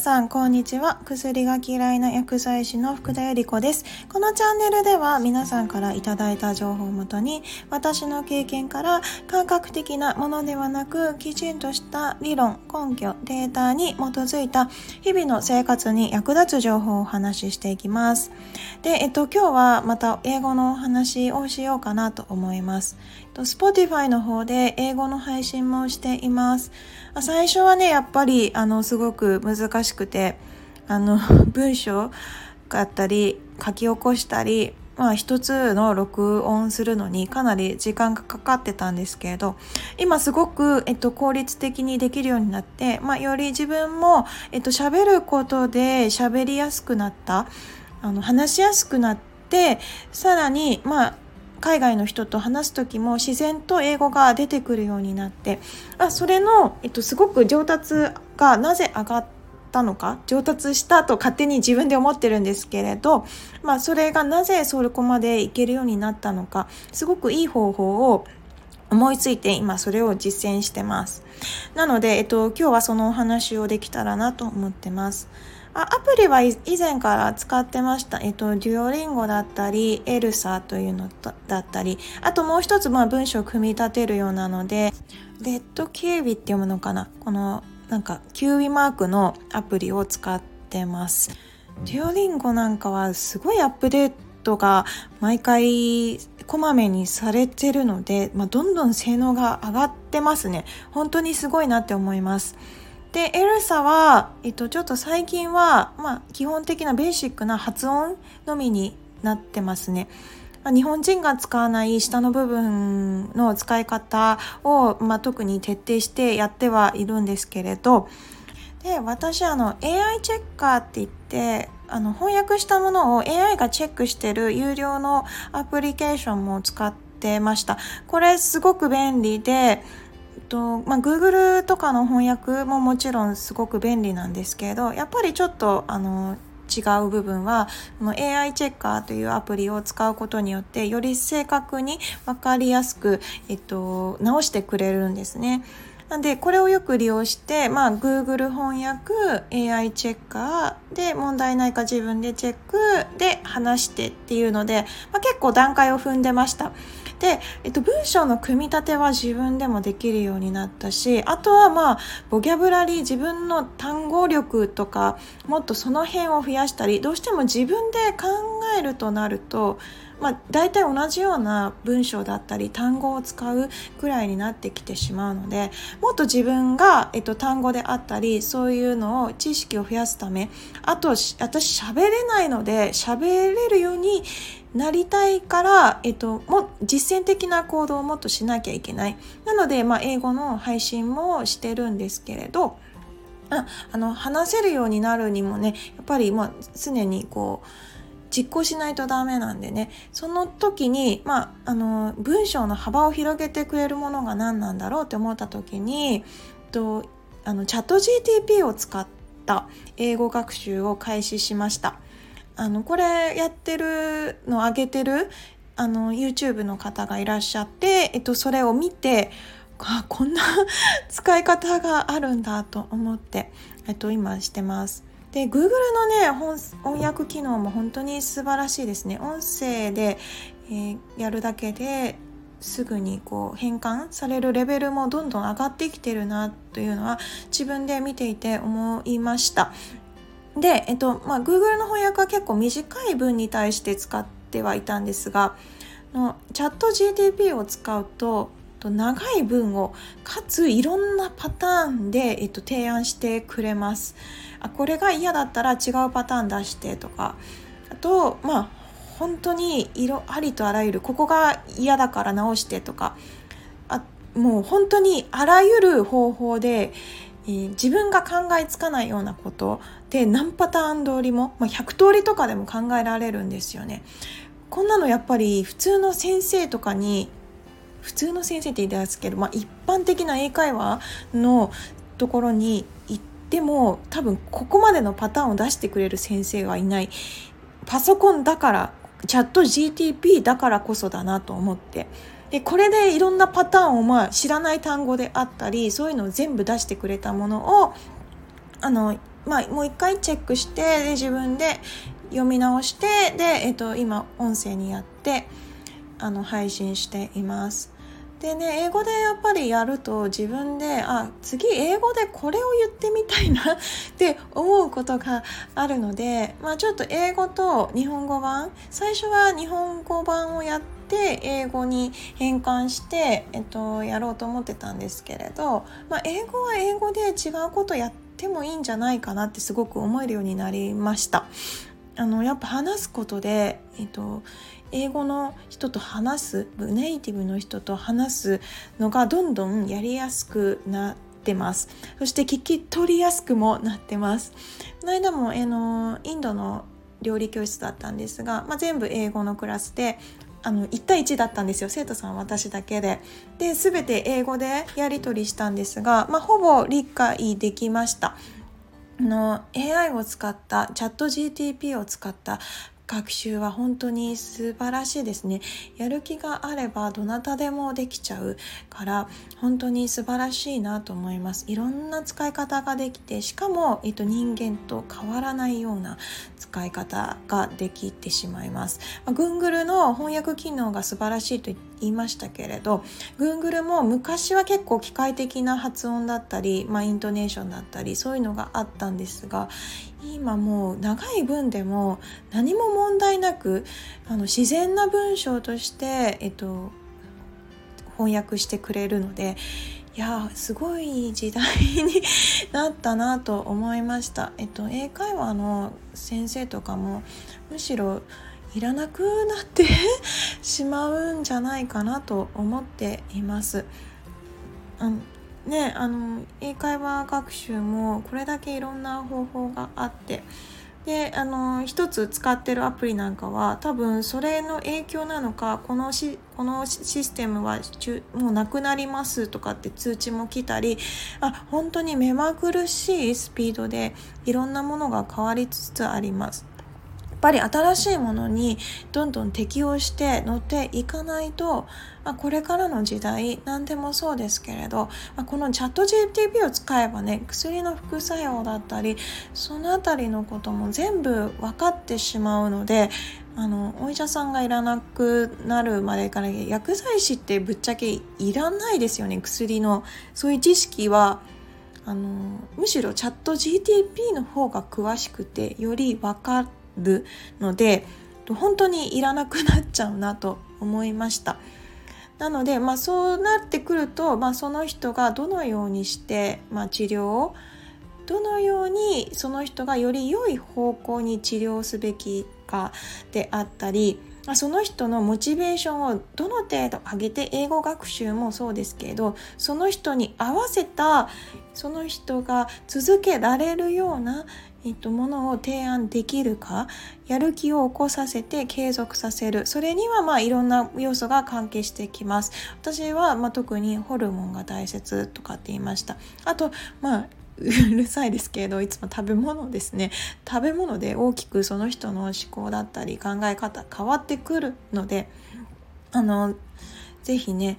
さん、こんにちは。薬が嫌いな薬剤師の福田由里子です。このチャンネルでは皆さんからいただいた情報をもとに、私の経験から感覚的なものではなく、きちんとした理論、根拠、データに基づいた日々の生活に役立つ情報をお話ししていきます。で、えっと、今日はまた英語のお話をしようかなと思います。Spotify の方で英語の配信もしています。最初はね、やっぱり、あの、すごく難しくて、あの、文章があったり、書き起こしたり、まあ一つの録音するのにかなり時間がかかってたんですけれど、今すごく、えっと、効率的にできるようになって、まあより自分も、えっと、喋ることで喋りやすくなった、あの、話しやすくなって、さらに、まあ、海外の人と話す時も自然と英語が出てくるようになってあそれの、えっと、すごく上達がなぜ上がったのか上達したと勝手に自分で思ってるんですけれど、まあ、それがなぜそこまでいけるようになったのかすごくいい方法を思いついて今それを実践してます。なので、えっと、今日はそのお話をできたらなと思ってます。あアプリは以前から使ってました。えっと、デュオリンゴだったり、エルサというのだったり、あともう一つ、まあ文章を組み立てるようなので、レッドキュービって読むのかな？この、なんか、キュービマークのアプリを使ってます。デュオリンゴなんかはすごいアップデートが毎回こまめにされてるので、まあ、どんどん性能が上がってますね。本当にすごいなって思います。で、エルサは、えっと、ちょっと最近は、まあ、基本的なベーシックな発音のみになってますね。ま、日本人が使わない下の部分の使い方を、まあ、特に徹底してやってはいるんですけれど、で、私、あの、AI チェッカーって言って、あの、翻訳したものを AI がチェックしてる有料のアプリケーションも使ってました。これすごく便利で、とまあ、Google とかの翻訳ももちろんすごく便利なんですけれどやっぱりちょっとあの違う部分はこの AI チェッカーというアプリを使うことによってより正確に分かりやすく、えっと、直してくれるんですね。なんで、これをよく利用して、まあ、Google 翻訳、AI チェッカーで問題ないか自分でチェックで話してっていうので、まあ、結構段階を踏んでました。で、えっと、文章の組み立ては自分でもできるようになったしあとはまあボキャブラリー自分の単語力とかもっとその辺を増やしたりどうしても自分で考えるとなるとまあ、大体同じような文章だったり単語を使うくらいになってきてしまうのでもっと自分が、えっと、単語であったりそういうのを知識を増やすためあと私喋れないので喋れるようになりたいから、えっと、も実践的な行動をもっとしなきゃいけない。なので、まあ、英語の配信もしてるんですけれど、ああの話せるようになるにもねやっぱり、まあ、常にこう実行しないとダメなんでねその時に、まあ、あの文章の幅を広げてくれるものが何なんだろうって思った時にとあのチャット GTP を使った英語学習を開始しました。あのこれやってるの上げてるあの YouTube の方がいらっしゃって、えっと、それを見てあこんな 使い方があるんだと思って、えっと、今してます。で Google のね翻訳機能も本当に素晴らしいですね音声で、えー、やるだけですぐにこう変換されるレベルもどんどん上がってきてるなというのは自分で見ていて思いましたで、えっとまあ、Google の翻訳は結構短い文に対して使ってはいたんですがのチャット GTP を使うと長い文をかついろんなパターンで、えっと、提案してくれます。あこれが嫌だったら違うパターン出してとかあとまあ本当に色ありとあらゆるここが嫌だから直してとかあもう本当にあらゆる方法で、えー、自分が考えつかないようなことで何パターン通りも、まあ、100通りとかでも考えられるんですよね。こんなのやっぱり普通の先生とかに普通の先生って言いますけど、まあ、一般的な英会話のところに行っても多分ここまでのパターンを出してくれる先生はいないパソコンだからチャット GTP だからこそだなと思ってでこれでいろんなパターンをまあ知らない単語であったりそういうのを全部出してくれたものをあのまあ、もう一回チェックしてで自分で読み直してで、えっと、今音声にやってあの配信しています。でね英語でやっぱりやると自分であ次英語でこれを言ってみたいな って思うことがあるので、まあ、ちょっと英語と日本語版最初は日本語版をやって英語に変換して、えっと、やろうと思ってたんですけれど、まあ、英語は英語で違うことやってもいいんじゃないかなってすごく思えるようになりました。あのやっぱ話すことで、えっと、英語の人と話すネイティブの人と話すのがどんどんやりやすくなってますそして聞き取りやすくもなってますこの間も、えのインドの料理教室だったんですが、まあ、全部英語のクラスであの1対1だったんですよ。生徒さん私だけで。で全て英語でやり取りしたんですが、まあ、ほぼ理解できました。の AI を使ったチャット GTP を使った学習は本当に素晴らしいですね。やる気があればどなたでもできちゃうから本当に素晴らしいなと思います。いろんな使い方ができてしかも、えっと、人間と変わらないような使い方ができてしまいます、ま、Google の翻訳機能が素晴らしいと言言いましたけれど Google も昔は結構機械的な発音だったり、まあ、イントネーションだったりそういうのがあったんですが今もう長い文でも何も問題なくあの自然な文章として、えっと、翻訳してくれるのでいやすごい時代になったなと思いました。えっと、英会話の先生とかもむしろいらなくなって しまうんじゃないかなと思っています。うんねあの英会話学習もこれだけいろんな方法があってであの一つ使ってるアプリなんかは多分それの影響なのかこのしこのシステムはもうなくなりますとかって通知も来たりあ本当に目まぐるしいスピードでいろんなものが変わりつつあります。っぱり新しいものにどんどん適応して乗っていかないと、まあ、これからの時代何でもそうですけれど、まあ、このチャット GTP を使えばね薬の副作用だったりその辺りのことも全部分かってしまうのであのお医者さんがいらなくなるまでから薬剤師ってぶっちゃけいらないですよね薬の。そういう知識はあのむしろチャット GTP の方が詳しくてより分かるので本当にいらなくなっちゃうなと思いました。なので、まあ、そうなってくると、まあ、その人がどのようにして、まあ、治療をどのようにその人がより良い方向に治療すべきかであったりその人のモチベーションをどの程度上げて英語学習もそうですけどその人に合わせたその人が続けられるようなえっと、ものを提案できるかやる気を起こさせて継続させる。それにはまあいろんな要素が関係してきます。私はまあ特にホルモンが大切とかって言いました。あとまあうるさいですけどいつも食べ物ですね食べ物で大きくその人の思考だったり考え方変わってくるのであの是非ね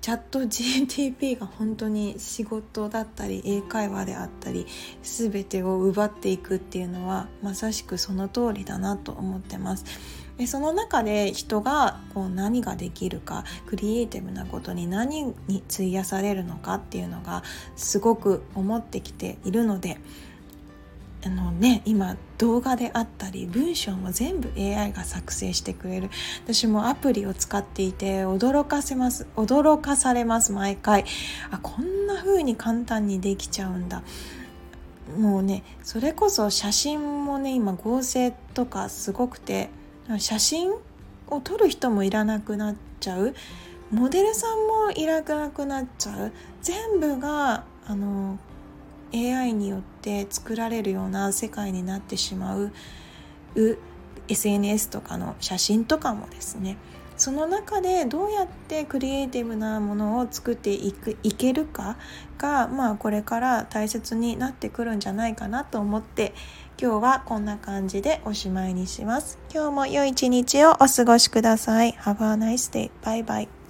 チャット GTP が本当に仕事だったり英会話であったり全てを奪っていくっていうのはまさしくその通りだなと思ってます。でその中で人がこう何ができるかクリエイティブなことに何に費やされるのかっていうのがすごく思ってきているのであのね今動画であったり文章も全部 AI が作成してくれる。私もアプリを使っていて驚かせます驚かされます毎回。あこんな風に簡単にできちゃうんだ。もうねそれこそ写真もね今合成とかすごくて写真を撮る人もいらなくなっちゃう。モデルさんもいらなくなっちゃう。全部があの AI によって作られるような世界になってしまう。SNS とかの写真とかもですね。その中でどうやってクリエイティブなものを作っていくいけるかが、まあ、これから大切になってくるんじゃないかなと思って今日はこんな感じでおしまいにします。今日も良い一日をお過ごしください。Have a nice day. Bye bye.